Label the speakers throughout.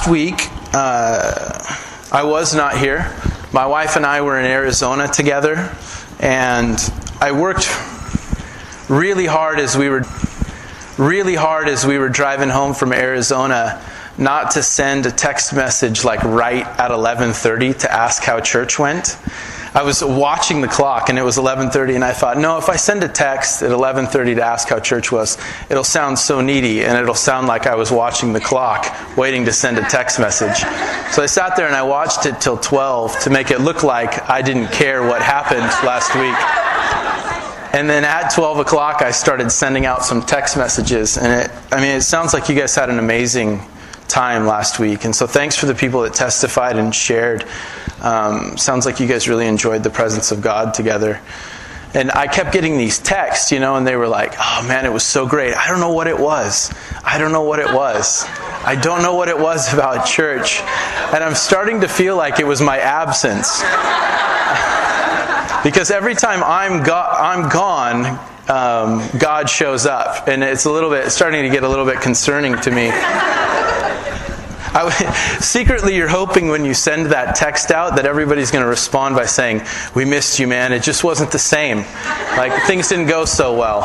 Speaker 1: Last week, uh, I was not here. My wife and I were in Arizona together, and I worked really hard as we were really hard as we were driving home from Arizona not to send a text message like right at 11:30 to ask how church went. I was watching the clock and it was 11:30 and I thought, "No, if I send a text at 11:30 to ask how church was, it'll sound so needy and it'll sound like I was watching the clock waiting to send a text message." So I sat there and I watched it till 12 to make it look like I didn't care what happened last week. And then at 12 o'clock, I started sending out some text messages. And it, I mean, it sounds like you guys had an amazing time last week. And so thanks for the people that testified and shared. Um, sounds like you guys really enjoyed the presence of God together. And I kept getting these texts, you know, and they were like, oh man, it was so great. I don't know what it was. I don't know what it was. I don't know what it was about church. And I'm starting to feel like it was my absence. because every time I'm, go- I'm gone, um, God shows up. And it's a little bit, starting to get a little bit concerning to me. I, secretly, you're hoping when you send that text out that everybody's going to respond by saying, "We missed you, man. It just wasn't the same. Like things didn't go so well."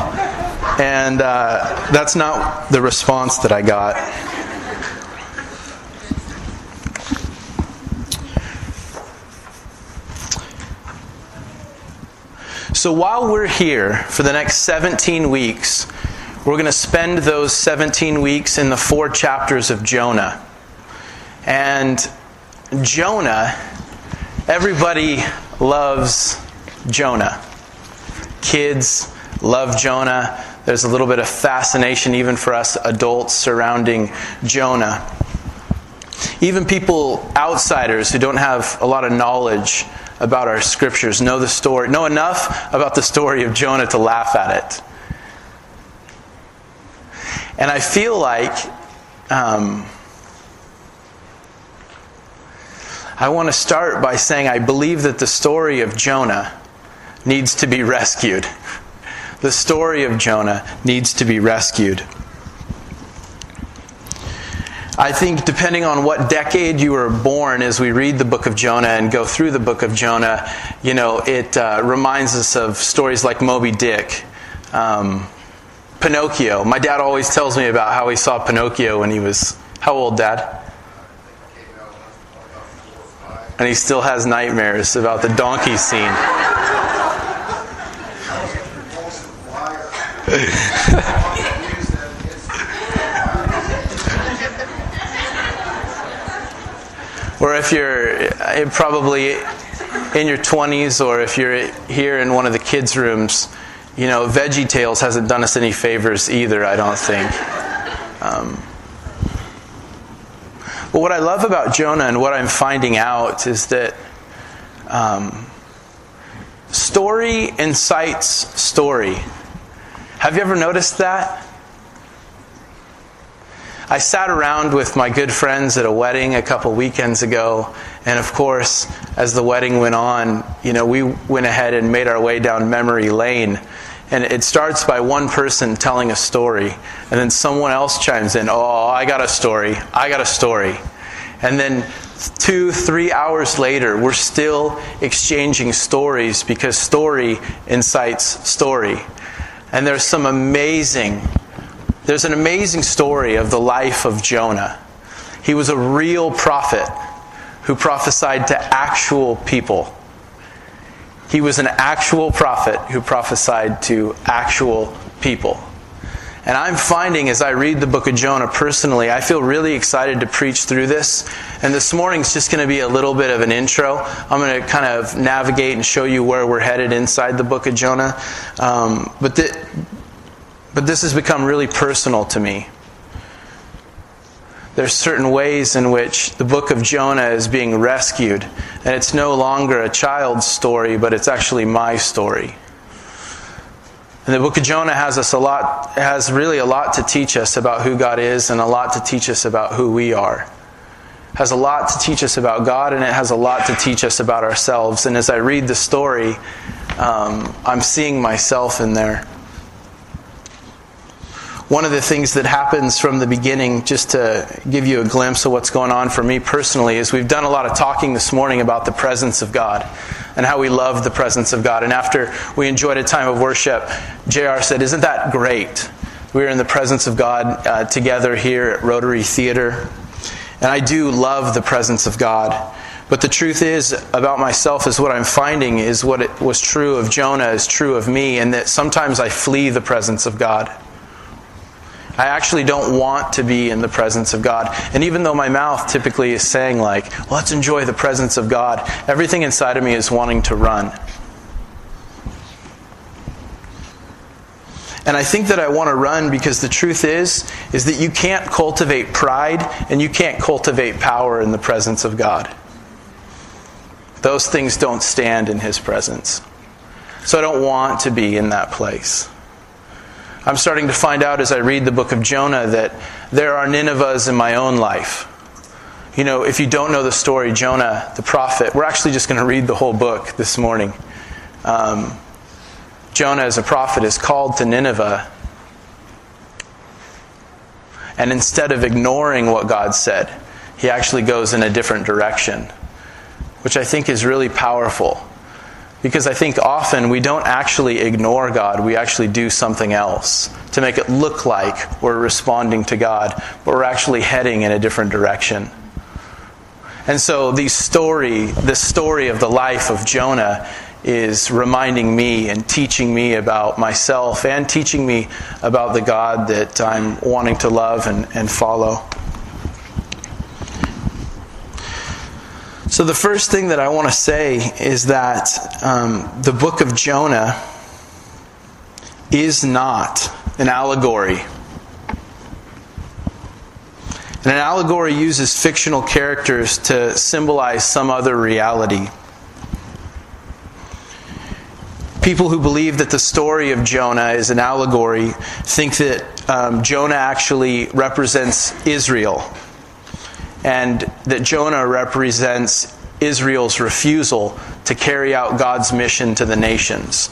Speaker 1: And uh, that's not the response that I got. So while we're here for the next 17 weeks, we're going to spend those 17 weeks in the four chapters of Jonah. And Jonah, everybody loves Jonah. Kids love Jonah. There's a little bit of fascination, even for us adults, surrounding Jonah. Even people, outsiders who don't have a lot of knowledge about our scriptures, know the story, know enough about the story of Jonah to laugh at it. And I feel like um, I want to start by saying I believe that the story of Jonah needs to be rescued. The story of Jonah needs to be rescued. I think, depending on what decade you were born, as we read the book of Jonah and go through the book of Jonah, you know, it uh, reminds us of stories like Moby Dick, um, Pinocchio. My dad always tells me about how he saw Pinocchio when he was, how old, Dad? And he still has nightmares about the donkey scene. or if you're probably in your 20s or if you're here in one of the kids' rooms, you know, Veggie Tales hasn't done us any favors either, I don't think. Um, but what I love about Jonah and what I'm finding out is that um, story incites story. Have you ever noticed that? I sat around with my good friends at a wedding a couple weekends ago, and of course, as the wedding went on, you know, we went ahead and made our way down memory lane. And it starts by one person telling a story, and then someone else chimes in, Oh, I got a story, I got a story. And then two, three hours later, we're still exchanging stories because story incites story. And there's some amazing there's an amazing story of the life of Jonah. He was a real prophet who prophesied to actual people. He was an actual prophet who prophesied to actual people. And I'm finding as I read the book of Jonah personally, I feel really excited to preach through this. And this morning's just going to be a little bit of an intro. I'm going to kind of navigate and show you where we're headed inside the book of Jonah. Um, but the, but this has become really personal to me. There's certain ways in which the book of Jonah is being rescued. And it's no longer a child's story, but it's actually my story. And the book of Jonah has us a lot, has really a lot to teach us about who God is and a lot to teach us about who we are. It has a lot to teach us about God and it has a lot to teach us about ourselves. And as I read the story, um, I'm seeing myself in there one of the things that happens from the beginning, just to give you a glimpse of what's going on for me personally, is we've done a lot of talking this morning about the presence of God and how we love the presence of God. And after we enjoyed a time of worship, JR said, Isn't that great? We're in the presence of God uh, together here at Rotary Theater. And I do love the presence of God. But the truth is about myself is what I'm finding is what was true of Jonah is true of me, and that sometimes I flee the presence of God. I actually don't want to be in the presence of God. And even though my mouth typically is saying, like, let's enjoy the presence of God, everything inside of me is wanting to run. And I think that I want to run because the truth is is that you can't cultivate pride and you can't cultivate power in the presence of God. Those things don't stand in his presence. So I don't want to be in that place. I'm starting to find out as I read the book of Jonah that there are Ninevehs in my own life. You know, if you don't know the story, Jonah, the prophet, we're actually just going to read the whole book this morning. Um, Jonah, as a prophet, is called to Nineveh. And instead of ignoring what God said, he actually goes in a different direction, which I think is really powerful. Because I think often we don't actually ignore God, we actually do something else to make it look like we're responding to God, but we're actually heading in a different direction. And so the story, the story of the life of Jonah is reminding me and teaching me about myself and teaching me about the God that I'm wanting to love and, and follow. So, the first thing that I want to say is that um, the book of Jonah is not an allegory. And an allegory uses fictional characters to symbolize some other reality. People who believe that the story of Jonah is an allegory think that um, Jonah actually represents Israel and that Jonah represents Israel's refusal to carry out God's mission to the nations.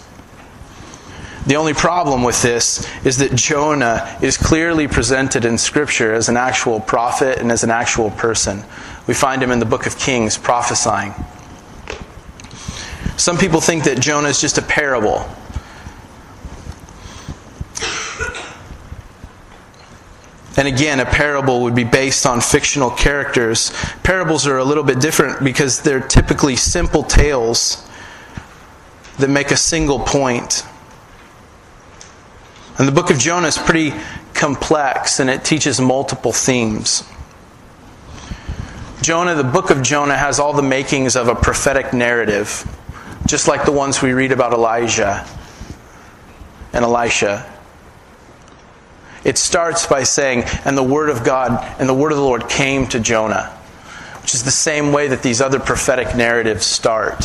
Speaker 1: The only problem with this is that Jonah is clearly presented in Scripture as an actual prophet and as an actual person. We find him in the book of Kings prophesying. Some people think that Jonah is just a parable And again, a parable would be based on fictional characters. Parables are a little bit different because they're typically simple tales that make a single point. And the book of Jonah is pretty complex and it teaches multiple themes. Jonah, the book of Jonah, has all the makings of a prophetic narrative, just like the ones we read about Elijah and Elisha. It starts by saying, and the word of God and the word of the Lord came to Jonah, which is the same way that these other prophetic narratives start.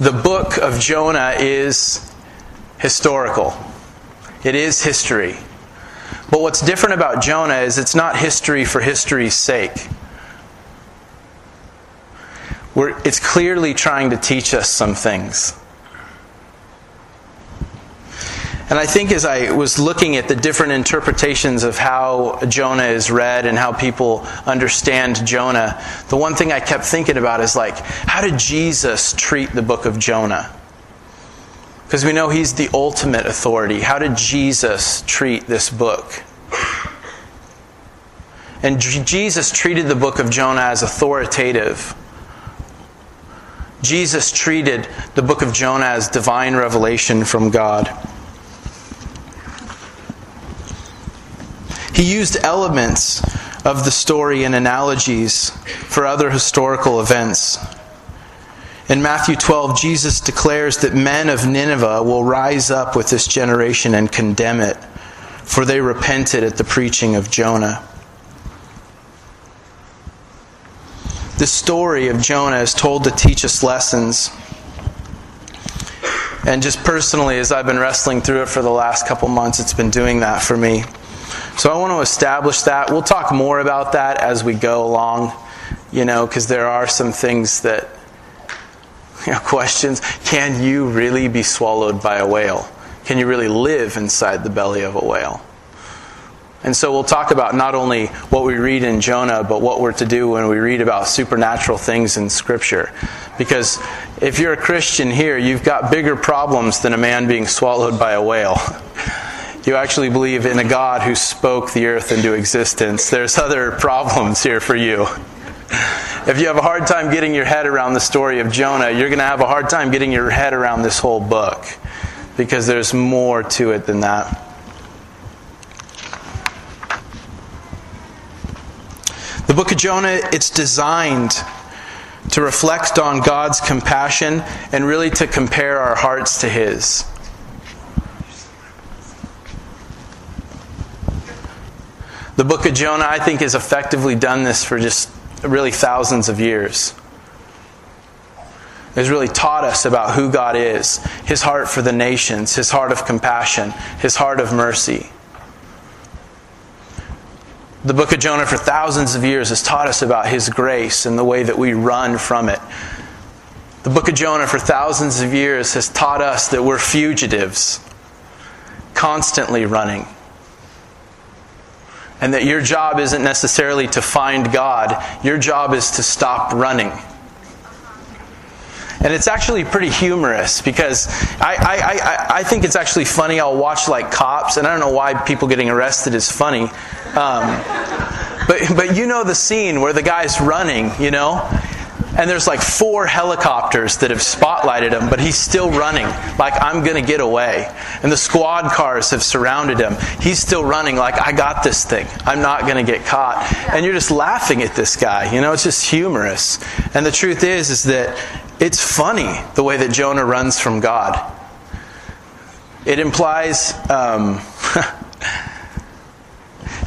Speaker 1: The book of Jonah is historical, it is history. But what's different about Jonah is it's not history for history's sake. We're, it's clearly trying to teach us some things. And I think as I was looking at the different interpretations of how Jonah is read and how people understand Jonah, the one thing I kept thinking about is like, how did Jesus treat the book of Jonah? Because we know he's the ultimate authority. How did Jesus treat this book? And Jesus treated the book of Jonah as authoritative. Jesus treated the book of Jonah as divine revelation from God. He used elements of the story and analogies for other historical events. In Matthew 12, Jesus declares that men of Nineveh will rise up with this generation and condemn it, for they repented at the preaching of Jonah. The story of Jonah is told to teach us lessons. And just personally, as I've been wrestling through it for the last couple months, it's been doing that for me. So I want to establish that. We'll talk more about that as we go along, you know, because there are some things that, you know, questions. Can you really be swallowed by a whale? Can you really live inside the belly of a whale? And so we'll talk about not only what we read in Jonah, but what we're to do when we read about supernatural things in Scripture. Because if you're a Christian here, you've got bigger problems than a man being swallowed by a whale. You actually believe in a God who spoke the earth into existence. There's other problems here for you. If you have a hard time getting your head around the story of Jonah, you're going to have a hard time getting your head around this whole book because there's more to it than that. The book of Jonah, it's designed to reflect on God's compassion and really to compare our hearts to His. The book of Jonah, I think, has effectively done this for just really thousands of years has really taught us about who God is, his heart for the nations, his heart of compassion, his heart of mercy. The book of Jonah, for thousands of years, has taught us about his grace and the way that we run from it. The book of Jonah, for thousands of years, has taught us that we're fugitives, constantly running. And that your job isn't necessarily to find God, your job is to stop running. And it's actually pretty humorous because I, I, I, I, think it's actually funny. I'll watch like cops, and I don't know why people getting arrested is funny. Um, but, but you know the scene where the guy's running, you know? And there's like four helicopters that have spotlighted him, but he's still running, like, I'm going to get away. And the squad cars have surrounded him. He's still running, like, I got this thing. I'm not going to get caught. And you're just laughing at this guy. You know, it's just humorous. And the truth is, is that it's funny the way that Jonah runs from God. It implies. Um,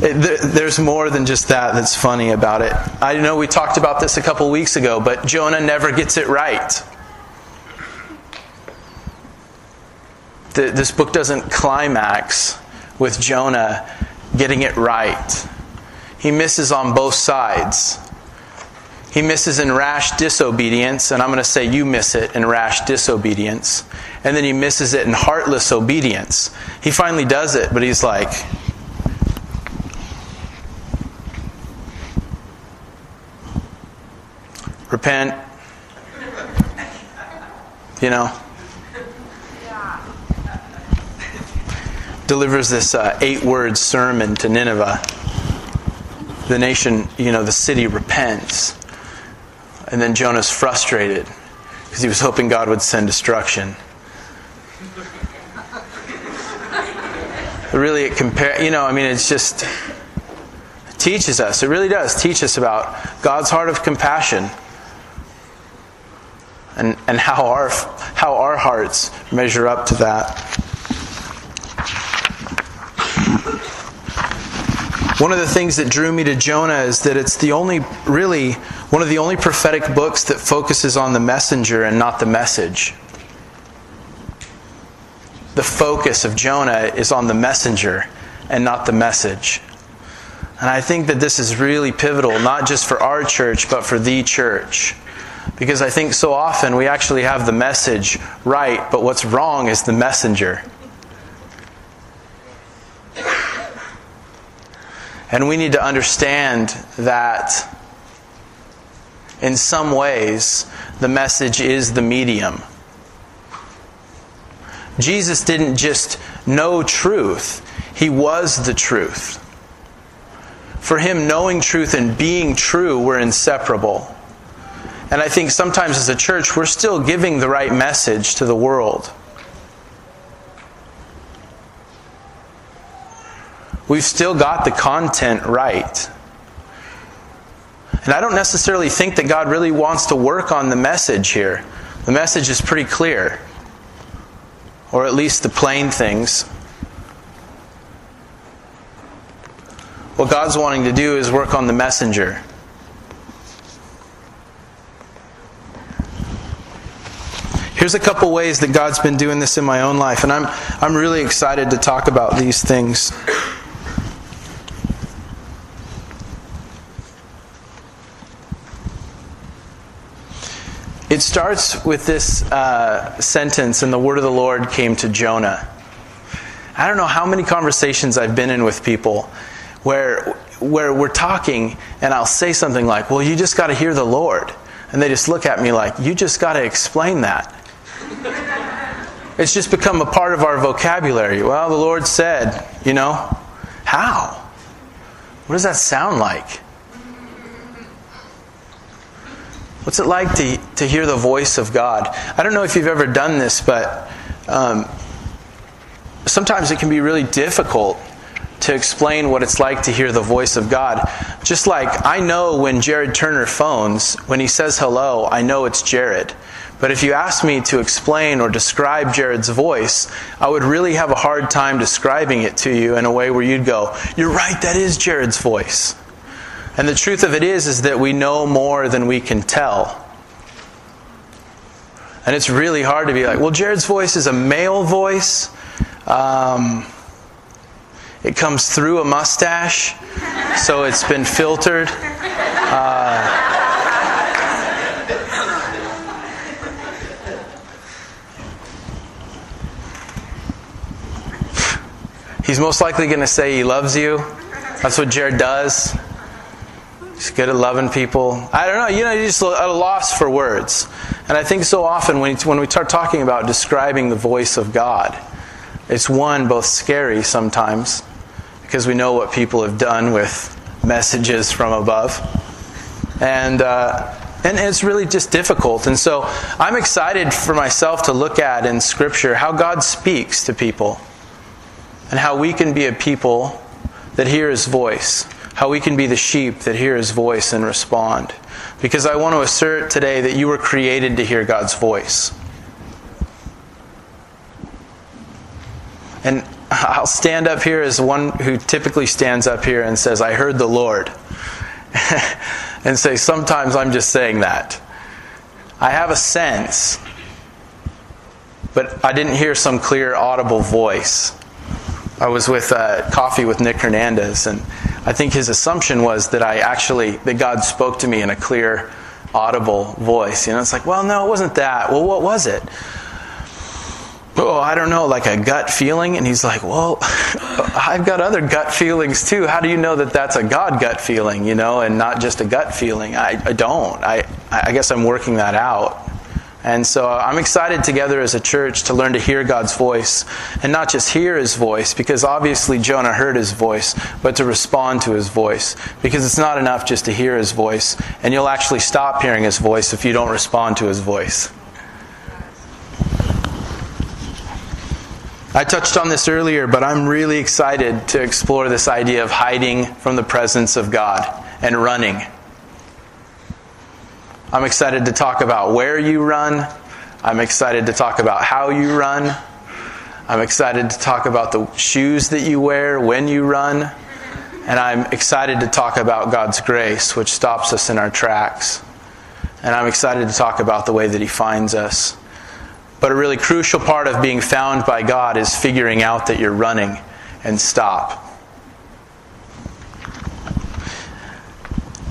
Speaker 1: there's more than just that that's funny about it. I know we talked about this a couple weeks ago, but Jonah never gets it right. this book doesn't climax with Jonah getting it right. He misses on both sides. He misses in rash disobedience, and I'm going to say you miss it in rash disobedience. And then he misses it in heartless obedience. He finally does it, but he's like, repent. You know? Delivers this uh, eight word sermon to Nineveh. The nation, you know, the city repents. And then Jonah's frustrated because he was hoping God would send destruction. Really, it compare. You know, I mean, it's just teaches us. It really does teach us about God's heart of compassion, and and how our how our hearts measure up to that. One of the things that drew me to Jonah is that it's the only really one of the only prophetic books that focuses on the messenger and not the message. The focus of Jonah is on the messenger and not the message. And I think that this is really pivotal, not just for our church, but for the church. Because I think so often we actually have the message right, but what's wrong is the messenger. And we need to understand that in some ways, the message is the medium. Jesus didn't just know truth, he was the truth. For him, knowing truth and being true were inseparable. And I think sometimes as a church, we're still giving the right message to the world. We've still got the content right. And I don't necessarily think that God really wants to work on the message here. The message is pretty clear, or at least the plain things. what God's wanting to do is work on the messenger. Here's a couple ways that God's been doing this in my own life, and I'm, I'm really excited to talk about these things. It starts with this uh, sentence, and the word of the Lord came to Jonah. I don't know how many conversations I've been in with people where, where we're talking, and I'll say something like, Well, you just got to hear the Lord. And they just look at me like, You just got to explain that. It's just become a part of our vocabulary. Well, the Lord said, you know, how? What does that sound like? What's it like to, to hear the voice of God? I don't know if you've ever done this, but um, sometimes it can be really difficult to explain what it's like to hear the voice of God. Just like I know when Jared Turner phones, when he says hello, I know it's Jared. But if you ask me to explain or describe Jared's voice, I would really have a hard time describing it to you in a way where you'd go, You're right, that is Jared's voice. And the truth of it is, is that we know more than we can tell. And it's really hard to be like, well, Jared's voice is a male voice. Um, it comes through a mustache, so it's been filtered. Uh, he's most likely going to say he loves you. That's what Jared does. He's good at loving people. I don't know. You know, you're just at a loss for words. And I think so often when, when we start talking about describing the voice of God, it's one, both scary sometimes, because we know what people have done with messages from above. And, uh, and it's really just difficult. And so I'm excited for myself to look at in Scripture how God speaks to people and how we can be a people that hear His voice how we can be the sheep that hear his voice and respond. Because I want to assert today that you were created to hear God's voice. And I'll stand up here as one who typically stands up here and says, I heard the Lord. and say, sometimes I'm just saying that. I have a sense, but I didn't hear some clear, audible voice. I was with uh, coffee with Nick Hernandez, and I think his assumption was that I actually, that God spoke to me in a clear, audible voice. You know, it's like, well, no, it wasn't that. Well, what was it? Oh, I don't know, like a gut feeling. And he's like, well, I've got other gut feelings too. How do you know that that's a God gut feeling, you know, and not just a gut feeling? I, I don't. I, I guess I'm working that out. And so I'm excited together as a church to learn to hear God's voice and not just hear his voice, because obviously Jonah heard his voice, but to respond to his voice. Because it's not enough just to hear his voice, and you'll actually stop hearing his voice if you don't respond to his voice. I touched on this earlier, but I'm really excited to explore this idea of hiding from the presence of God and running. I'm excited to talk about where you run. I'm excited to talk about how you run. I'm excited to talk about the shoes that you wear when you run. And I'm excited to talk about God's grace, which stops us in our tracks. And I'm excited to talk about the way that He finds us. But a really crucial part of being found by God is figuring out that you're running and stop.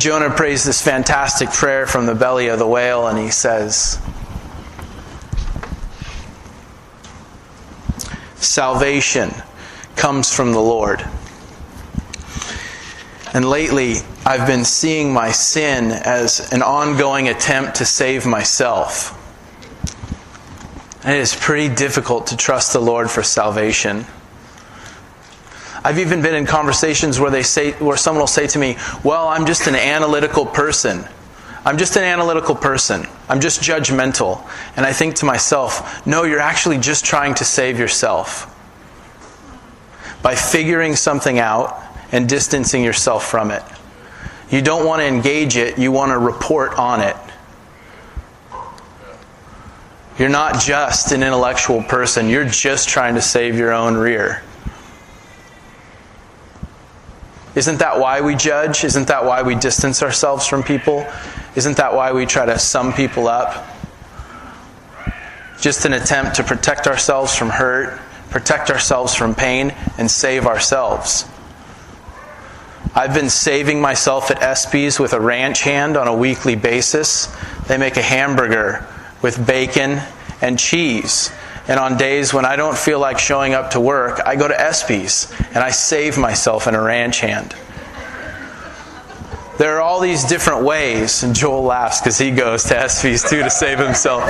Speaker 1: Jonah prays this fantastic prayer from the belly of the whale, and he says, Salvation comes from the Lord. And lately, I've been seeing my sin as an ongoing attempt to save myself. And it is pretty difficult to trust the Lord for salvation. I've even been in conversations where they say where someone will say to me, "Well, I'm just an analytical person. I'm just an analytical person. I'm just judgmental." And I think to myself, "No, you're actually just trying to save yourself by figuring something out and distancing yourself from it. You don't want to engage it, you want to report on it." You're not just an intellectual person, you're just trying to save your own rear. Isn't that why we judge? Isn't that why we distance ourselves from people? Isn't that why we try to sum people up? Just an attempt to protect ourselves from hurt, protect ourselves from pain, and save ourselves. I've been saving myself at ESPY's with a ranch hand on a weekly basis. They make a hamburger with bacon and cheese. And on days when I don't feel like showing up to work, I go to ESPY's and I save myself in a ranch hand. There are all these different ways, and Joel laughs because he goes to ESPY's too to save himself.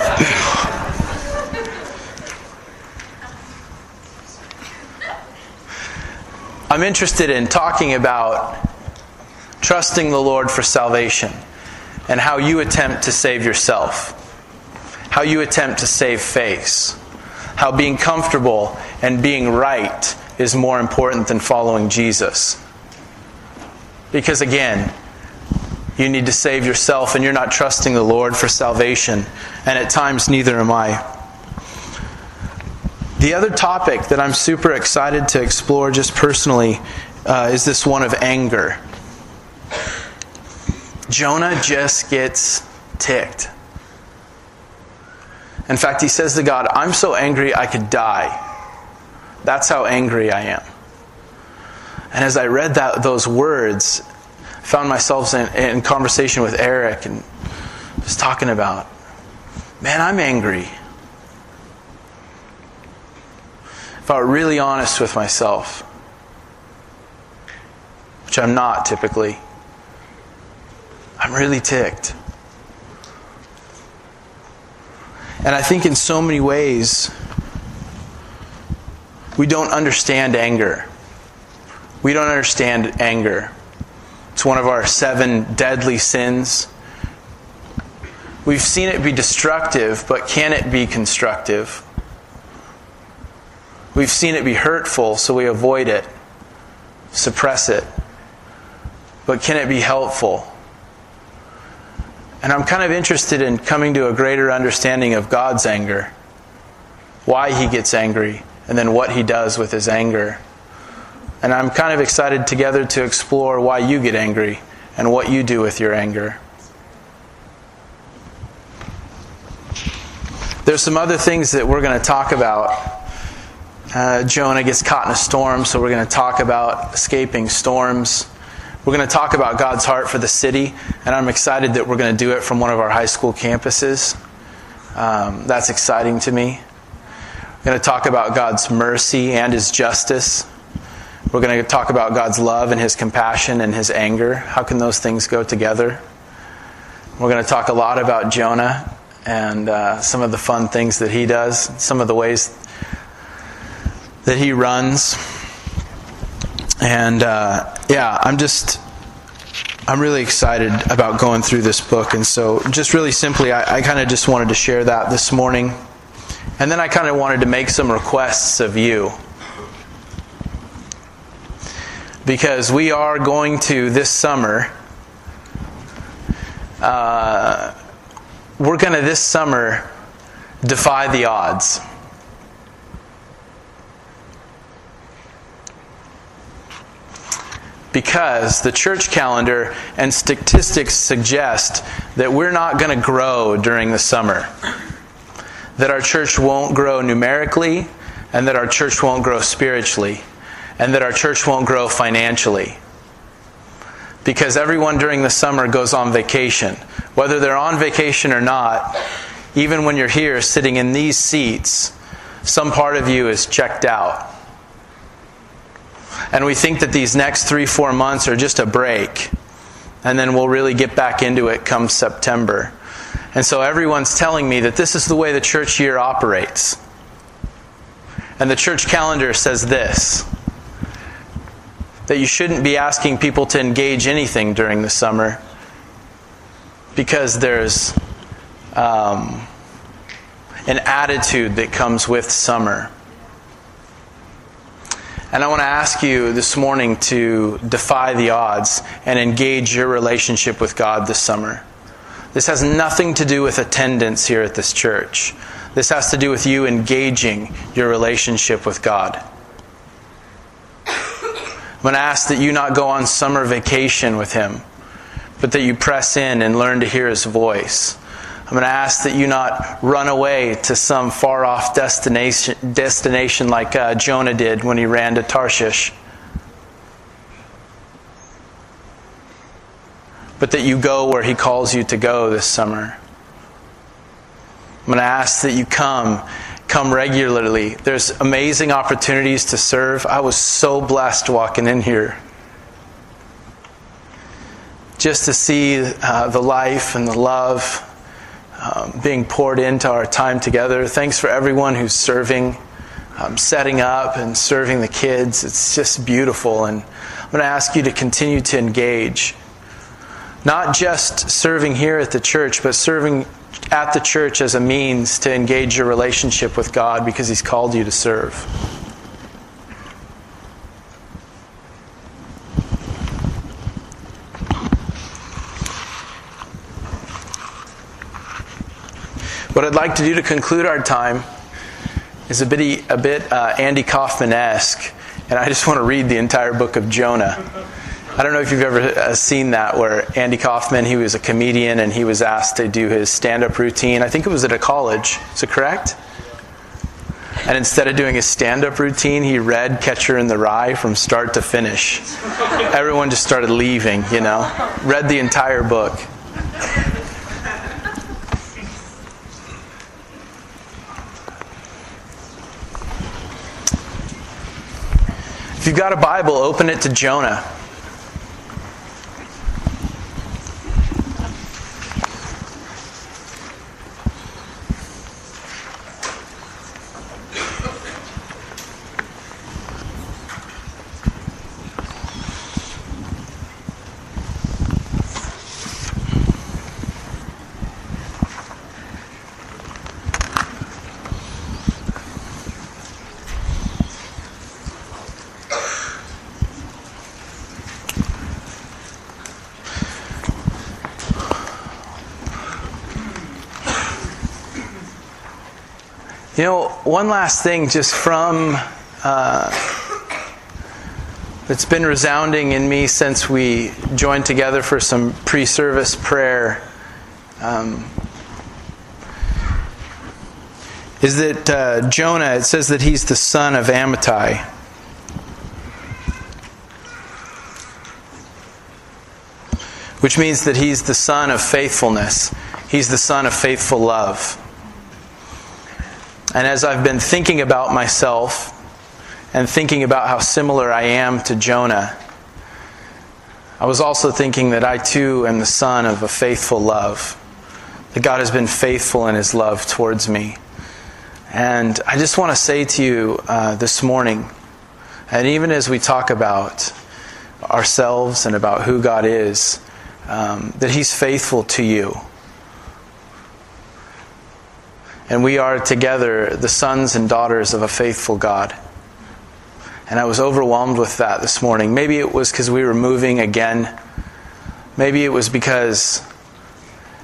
Speaker 1: I'm interested in talking about trusting the Lord for salvation and how you attempt to save yourself, how you attempt to save face, how being comfortable and being right is more important than following Jesus. Because again, you need to save yourself and you're not trusting the Lord for salvation, and at times neither am I. The other topic that I'm super excited to explore just personally uh, is this one of anger. Jonah just gets ticked. In fact, he says to God, I'm so angry I could die. That's how angry I am. And as I read that, those words, I found myself in, in conversation with Eric and just talking about, man, I'm angry. if I were really honest with myself, which I'm not typically, I'm really ticked. And I think in so many ways, we don't understand anger. We don't understand anger. It's one of our seven deadly sins. We've seen it be destructive, but can it be constructive? We've seen it be hurtful, so we avoid it, suppress it. But can it be helpful? And I'm kind of interested in coming to a greater understanding of God's anger, why he gets angry, and then what he does with his anger. And I'm kind of excited together to explore why you get angry and what you do with your anger. There's some other things that we're going to talk about uh, Jonah gets caught in a storm, so we're going to talk about escaping storms. We're going to talk about God's heart for the city, and I'm excited that we're going to do it from one of our high school campuses. Um, that's exciting to me. We're going to talk about God's mercy and His justice. We're going to talk about God's love and His compassion and His anger. How can those things go together? We're going to talk a lot about Jonah and uh, some of the fun things that he does, some of the ways that he runs. And uh, yeah, I'm just, I'm really excited about going through this book. And so, just really simply, I, I kind of just wanted to share that this morning. And then I kind of wanted to make some requests of you. Because we are going to, this summer, uh, we're going to this summer defy the odds. Because the church calendar and statistics suggest that we're not going to grow during the summer. That our church won't grow numerically, and that our church won't grow spiritually, and that our church won't grow financially. Because everyone during the summer goes on vacation. Whether they're on vacation or not, even when you're here sitting in these seats, some part of you is checked out and we think that these next three, four months are just a break. And then we'll really get back into it come September. And so everyone's telling me that this is the way the church year operates. And the church calendar says this that you shouldn't be asking people to engage anything during the summer because there's um, an attitude that comes with summer. And I want to ask you this morning to defy the odds and engage your relationship with God this summer. This has nothing to do with attendance here at this church. This has to do with you engaging your relationship with God. I'm going to ask that you not go on summer vacation with him, but that you press in and learn to hear his voice. I'm going to ask that you not run away to some far off destination, destination like uh, Jonah did when he ran to Tarshish. But that you go where he calls you to go this summer. I'm going to ask that you come come regularly. There's amazing opportunities to serve. I was so blessed walking in here. Just to see uh, the life and the love um, being poured into our time together. Thanks for everyone who's serving, um, setting up, and serving the kids. It's just beautiful. And I'm going to ask you to continue to engage. Not just serving here at the church, but serving at the church as a means to engage your relationship with God because He's called you to serve. What I'd like to do to conclude our time is a bit, a bit uh, Andy Kaufman esque, and I just want to read the entire book of Jonah. I don't know if you've ever uh, seen that where Andy Kaufman, he was a comedian and he was asked to do his stand up routine. I think it was at a college. Is it correct? And instead of doing his stand up routine, he read Catcher in the Rye from start to finish. Everyone just started leaving, you know. Read the entire book. If you've got a Bible, open it to Jonah. You know, one last thing just from uh, that's been resounding in me since we joined together for some pre service prayer um, is that uh, Jonah, it says that he's the son of Amittai. Which means that he's the son of faithfulness. He's the son of faithful love. And as I've been thinking about myself and thinking about how similar I am to Jonah, I was also thinking that I too am the son of a faithful love. That God has been faithful in his love towards me. And I just want to say to you uh, this morning, and even as we talk about ourselves and about who God is, um, that he's faithful to you and we are together the sons and daughters of a faithful God. And I was overwhelmed with that this morning. Maybe it was because we were moving again. Maybe it was because,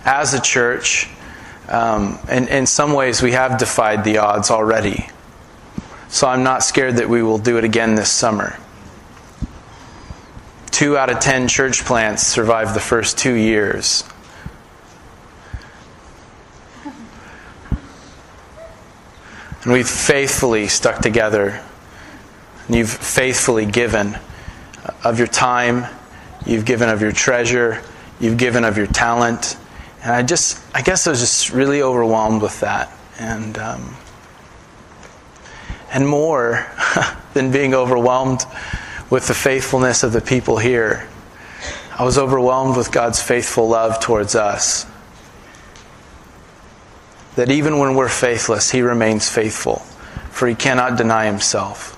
Speaker 1: as a church, um, and in some ways we have defied the odds already. So I'm not scared that we will do it again this summer. Two out of ten church plants survive the first two years. And we've faithfully stuck together. And you've faithfully given of your time, you've given of your treasure, you've given of your talent. And I just, I guess I was just really overwhelmed with that. And, um, and more than being overwhelmed with the faithfulness of the people here, I was overwhelmed with God's faithful love towards us that even when we're faithless, He remains faithful, for He cannot deny Himself.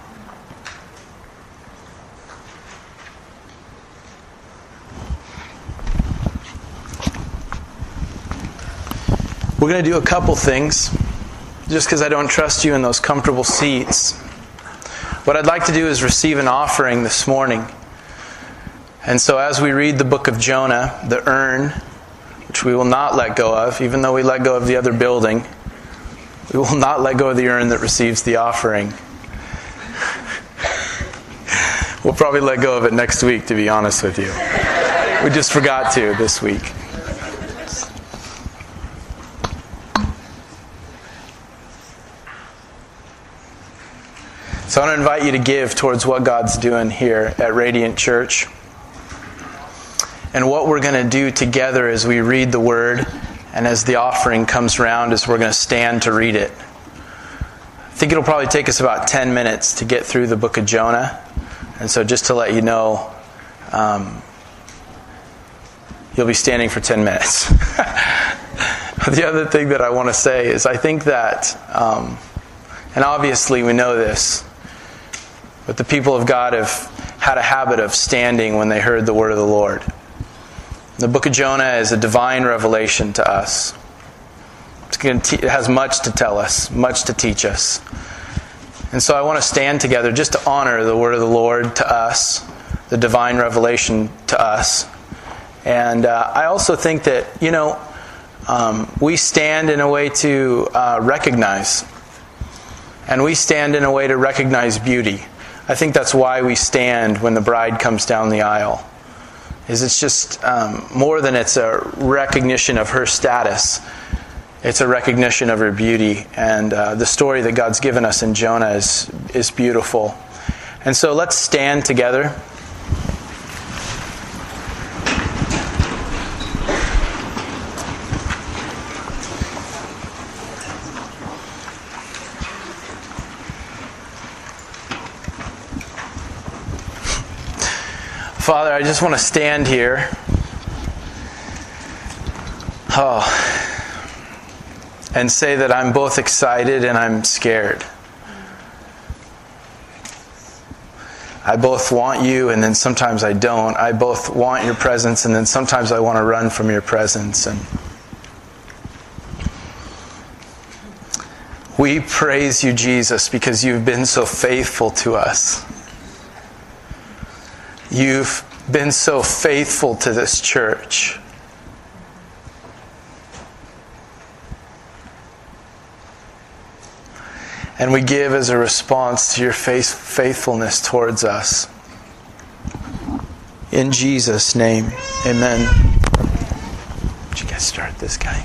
Speaker 1: We're going to do a couple things, just because I don't trust you in those comfortable seats. What I'd like to do is receive an offering this morning. And so, as we read the book of Jonah, the urn which we will not let go of, even though we let go of the other building. We will not let go of the urn that receives the offering. we'll probably let go of it next week, to be honest with you. We just forgot to this week. So I want to invite you to give towards what God's doing here at Radiant Church. And what we're going to do together as we read the Word and as the offering comes around is we're going to stand to read it. I think it'll probably take us about 10 minutes to get through the book of Jonah. And so just to let you know, um, you'll be standing for 10 minutes. the other thing that I want to say is I think that, um, and obviously we know this, but the people of God have had a habit of standing when they heard the word of the Lord. The book of Jonah is a divine revelation to us. it has much to tell us, much to teach us. And so I want to stand together just to honor the word of the Lord to us, the divine revelation to us. And uh, I also think that, you know, um, we stand in a way to uh, recognize. And we stand in a way to recognize beauty. I think that's why we stand when the bride comes down the aisle. Is it's just um, more than it's a recognition of her status. It's a recognition of her beauty, and uh, the story that God's given us in Jonah is is beautiful. And so let's stand together. I just want to stand here. Oh, and say that I'm both excited and I'm scared. I both want you and then sometimes I don't. I both want your presence and then sometimes I want to run from your presence and We praise you Jesus because you've been so faithful to us. You've been so faithful to this church. And we give as a response to your faithfulness towards us. In Jesus' name, amen. Did you guys start this guy?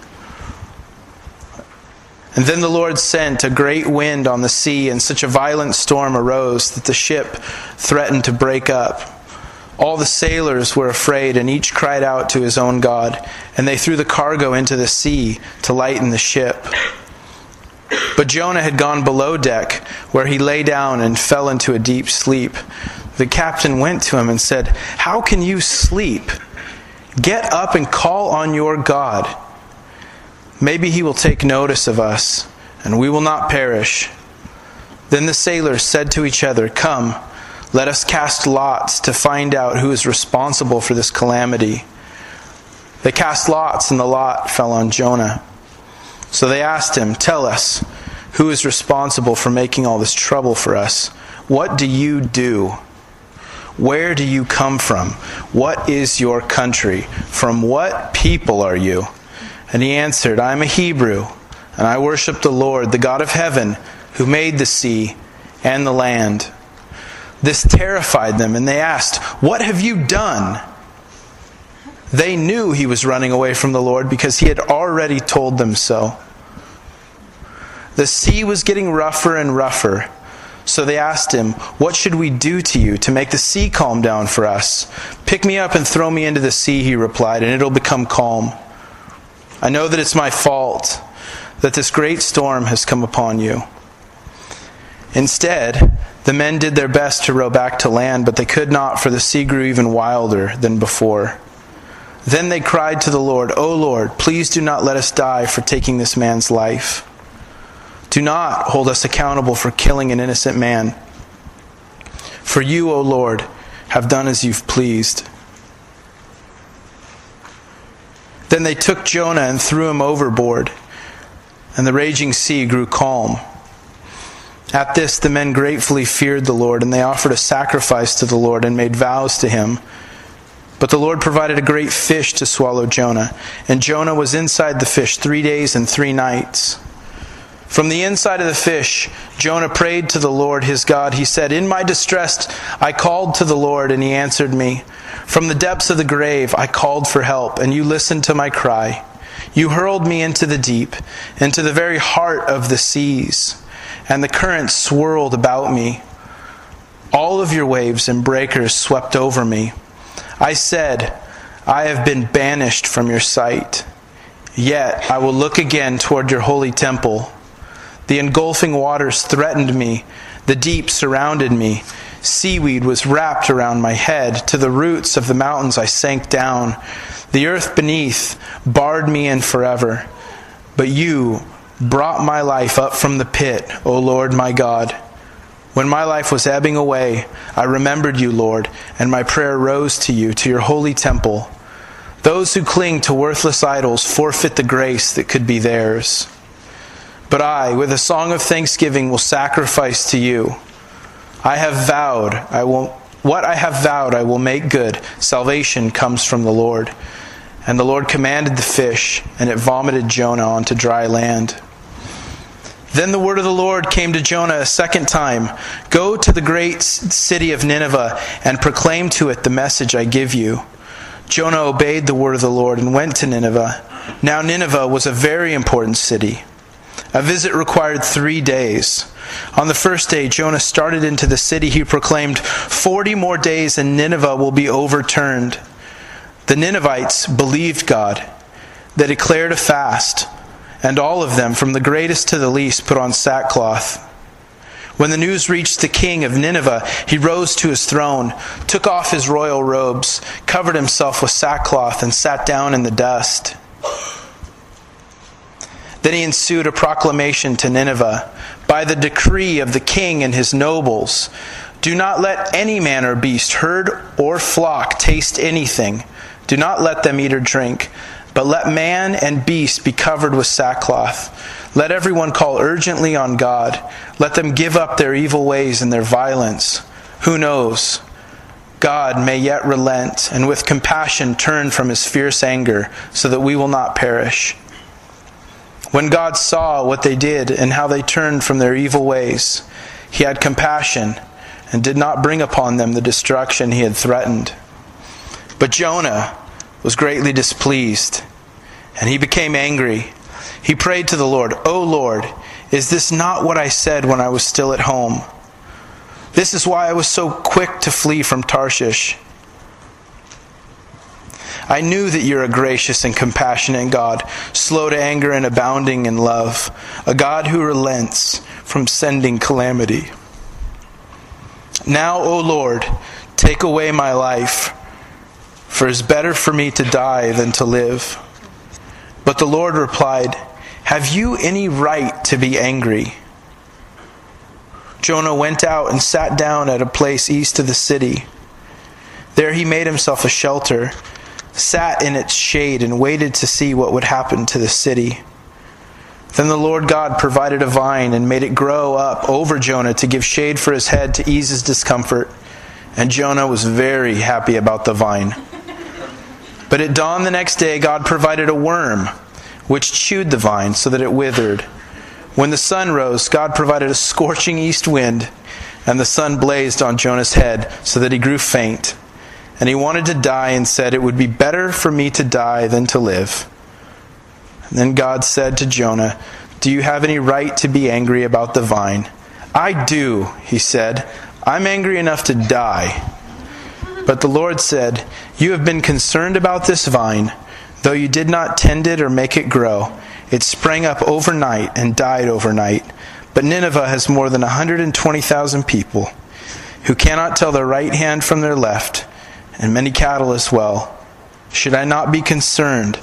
Speaker 1: And then the Lord sent a great wind on the sea, and such a violent storm arose that the ship threatened to break up. All the sailors were afraid, and each cried out to his own God, and they threw the cargo into the sea to lighten the ship. But Jonah had gone below deck, where he lay down and fell into a deep sleep. The captain went to him and said, How can you sleep? Get up and call on your God. Maybe he will take notice of us, and we will not perish. Then the sailors said to each other, Come, let us cast lots to find out who is responsible for this calamity. They cast lots, and the lot fell on Jonah. So they asked him, Tell us, who is responsible for making all this trouble for us? What do you do? Where do you come from? What is your country? From what people are you? And he answered, I am a Hebrew, and I worship the Lord, the God of heaven, who made the sea and the land. This terrified them, and they asked, What have you done? They knew he was running away from the Lord because he had already told them so. The sea was getting rougher and rougher. So they asked him, What should we do to you to make the sea calm down for us? Pick me up and throw me into the sea, he replied, and it'll become calm. I know that it's my fault that this great storm has come upon you. Instead, the men did their best to row back to land, but they could not, for the sea grew even wilder than before. Then they cried to the Lord, O Lord, please do not let us die for taking this man's life. Do not hold us accountable for killing an innocent man. For you, O Lord, have done as you've pleased. Then they took Jonah and threw him overboard, and the raging sea grew calm. At this, the men gratefully feared the Lord, and they offered a sacrifice to the Lord and made vows to him. But the Lord provided a great fish to swallow Jonah, and Jonah was inside the fish three days and three nights. From the inside of the fish, Jonah prayed to the Lord his God. He said, In my distress, I called to the Lord, and he answered me. From the depths of the grave, I called for help, and you listened to my cry. You hurled me into the deep, into the very heart of the seas, and the currents swirled about me. All of your waves and breakers swept over me. I said, I have been banished from your sight. Yet I will look again toward your holy temple. The engulfing waters threatened me, the deep surrounded me. Seaweed was wrapped around my head. To the roots of the mountains I sank down. The earth beneath barred me in forever. But you brought my life up from the pit, O Lord my God. When my life was ebbing away, I remembered you, Lord, and my prayer rose to you, to your holy temple. Those who cling to worthless idols forfeit the grace that could be theirs. But I, with a song of thanksgiving, will sacrifice to you. I have vowed, I will, what I have vowed, I will make good. Salvation comes from the Lord. And the Lord commanded the fish, and it vomited Jonah onto dry land. Then the word of the Lord came to Jonah a second time Go to the great city of Nineveh and proclaim to it the message I give you. Jonah obeyed the word of the Lord and went to Nineveh. Now, Nineveh was a very important city. A visit required three days. On the first day, Jonah started into the city. He proclaimed, Forty more days and Nineveh will be overturned. The Ninevites believed God. They declared a fast and all of them, from the greatest to the least, put on sackcloth. When the news reached the king of Nineveh, he rose to his throne, took off his royal robes, covered himself with sackcloth, and sat down in the dust. Then he ensued a proclamation to Nineveh by the decree of the king and his nobles Do not let any man or beast, herd or flock, taste anything. Do not let them eat or drink but let man and beast be covered with sackcloth. Let everyone call urgently on God. Let them give up their evil ways and their violence. Who knows? God may yet relent and with compassion turn from his fierce anger so that we will not perish. When God saw what they did and how they turned from their evil ways, he had compassion and did not bring upon them the destruction he had threatened. But Jonah, was greatly displeased, and he became angry. He prayed to the Lord, O Lord, is this not what I said when I was still at home? This is why I was so quick to flee from Tarshish. I knew that you're a gracious and compassionate God, slow to anger and abounding in love, a God who relents from sending calamity. Now, O Lord, take away my life for it is better for me to die than to live. But the Lord replied, Have you any right to be angry? Jonah went out and sat down at a place east of the city. There he made himself a shelter, sat in its shade, and waited to see what would happen to the city. Then the Lord God provided a vine and made it grow up over Jonah to give shade for his head to ease his discomfort. And Jonah was very happy about the vine. But at dawn the next day, God provided a worm which chewed the vine so that it withered. When the sun rose, God provided a scorching east wind, and the sun blazed on Jonah's head so that he grew faint. And he wanted to die and said, It would be better for me to die than to live. And then God said to Jonah, Do you have any right to be angry about the vine? I do, he said. I'm angry enough to die. But the Lord said, You have been concerned about this vine, though you did not tend it or make it grow. It sprang up overnight and died overnight. But Nineveh has more than 120,000 people who cannot tell their right hand from their left, and many cattle as well. Should I not be concerned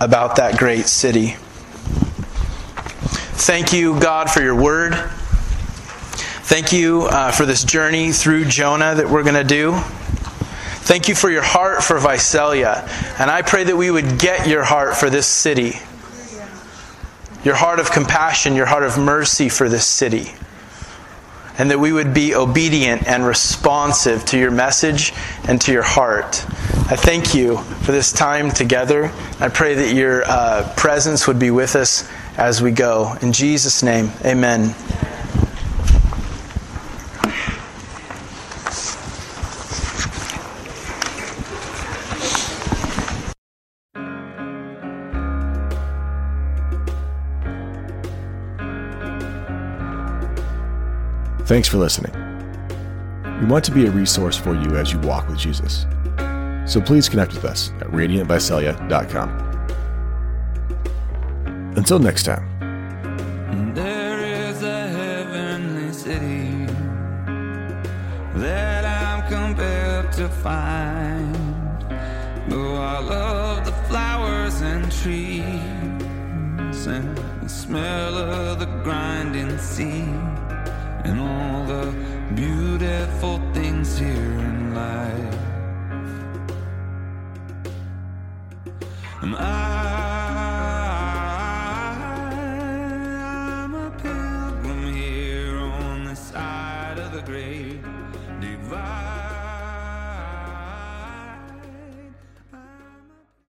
Speaker 1: about that great city? Thank you, God, for your word. Thank you uh, for this journey through Jonah that we're going to do. Thank you for your heart for Visalia. And I pray that we would get your heart for this city. Your heart of compassion, your heart of mercy for this city. And that we would be obedient and responsive to your message and to your heart. I thank you for this time together. I pray that your uh, presence would be with us as we go. In Jesus' name, amen.
Speaker 2: Thanks for listening. We want to be a resource for you as you walk with Jesus. So please connect with us at radiantvisalia.com. Until next time.
Speaker 3: There is a heavenly city that I'm compelled to find. Though I love the flowers and trees and the smell of the grinding sea and all the beautiful things here in life. And I